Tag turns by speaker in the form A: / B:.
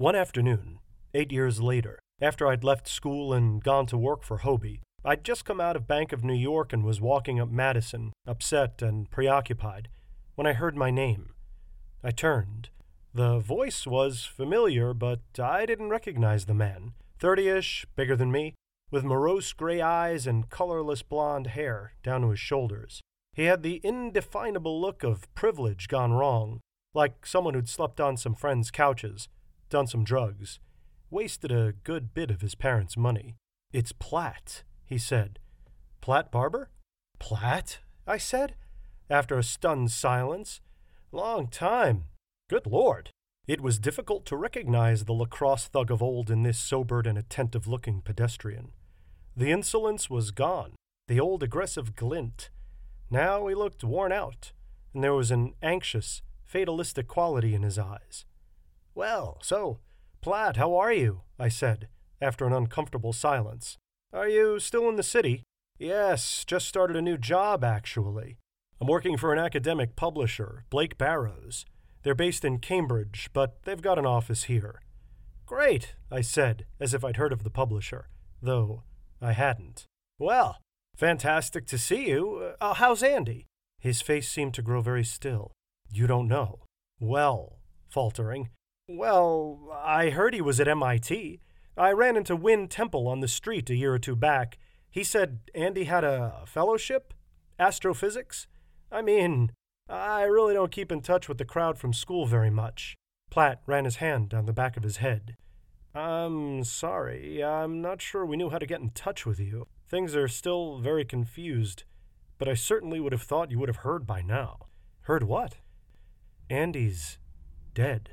A: One afternoon, eight years later, after I'd left school and gone to work for Hobie, I'd just come out of Bank of New York and was walking up Madison, upset and preoccupied, when I heard my name. I turned. The voice was familiar, but I didn't recognize the man. Thirty ish, bigger than me, with morose gray eyes and colorless blond hair down to his shoulders. He had the indefinable look of privilege gone wrong, like someone who'd slept on some friends' couches, done some drugs, wasted a good bit of his parents' money. It's Platt, he said. Platt Barbour? Platt? I said, after a stunned silence. Long time. Good Lord. It was difficult to recognize the lacrosse thug of old in this sobered and attentive looking pedestrian. The insolence was gone, the old aggressive glint. Now he looked worn out, and there was an anxious, fatalistic quality in his eyes. Well, so, Platt, how are you? I said, after an uncomfortable silence. Are you still in the city? Yes, just started a new job, actually. I'm working for an academic publisher, Blake Barrows. They're based in Cambridge, but they've got an office here. Great, I said, as if I'd heard of the publisher, though I hadn't. Well, fantastic to see you. Uh, how's Andy? His face seemed to grow very still. You don't know. Well, faltering. Well, I heard he was at MIT. I ran into Win Temple on the street a year or two back. He said Andy had a fellowship? Astrophysics? I mean, I really don't keep in touch with the crowd from school very much. Platt ran his hand down the back of his head. I'm sorry. I'm not sure we knew how to get in touch with you. Things are still very confused, but I certainly would have thought you would have heard by now. Heard what? Andy's dead.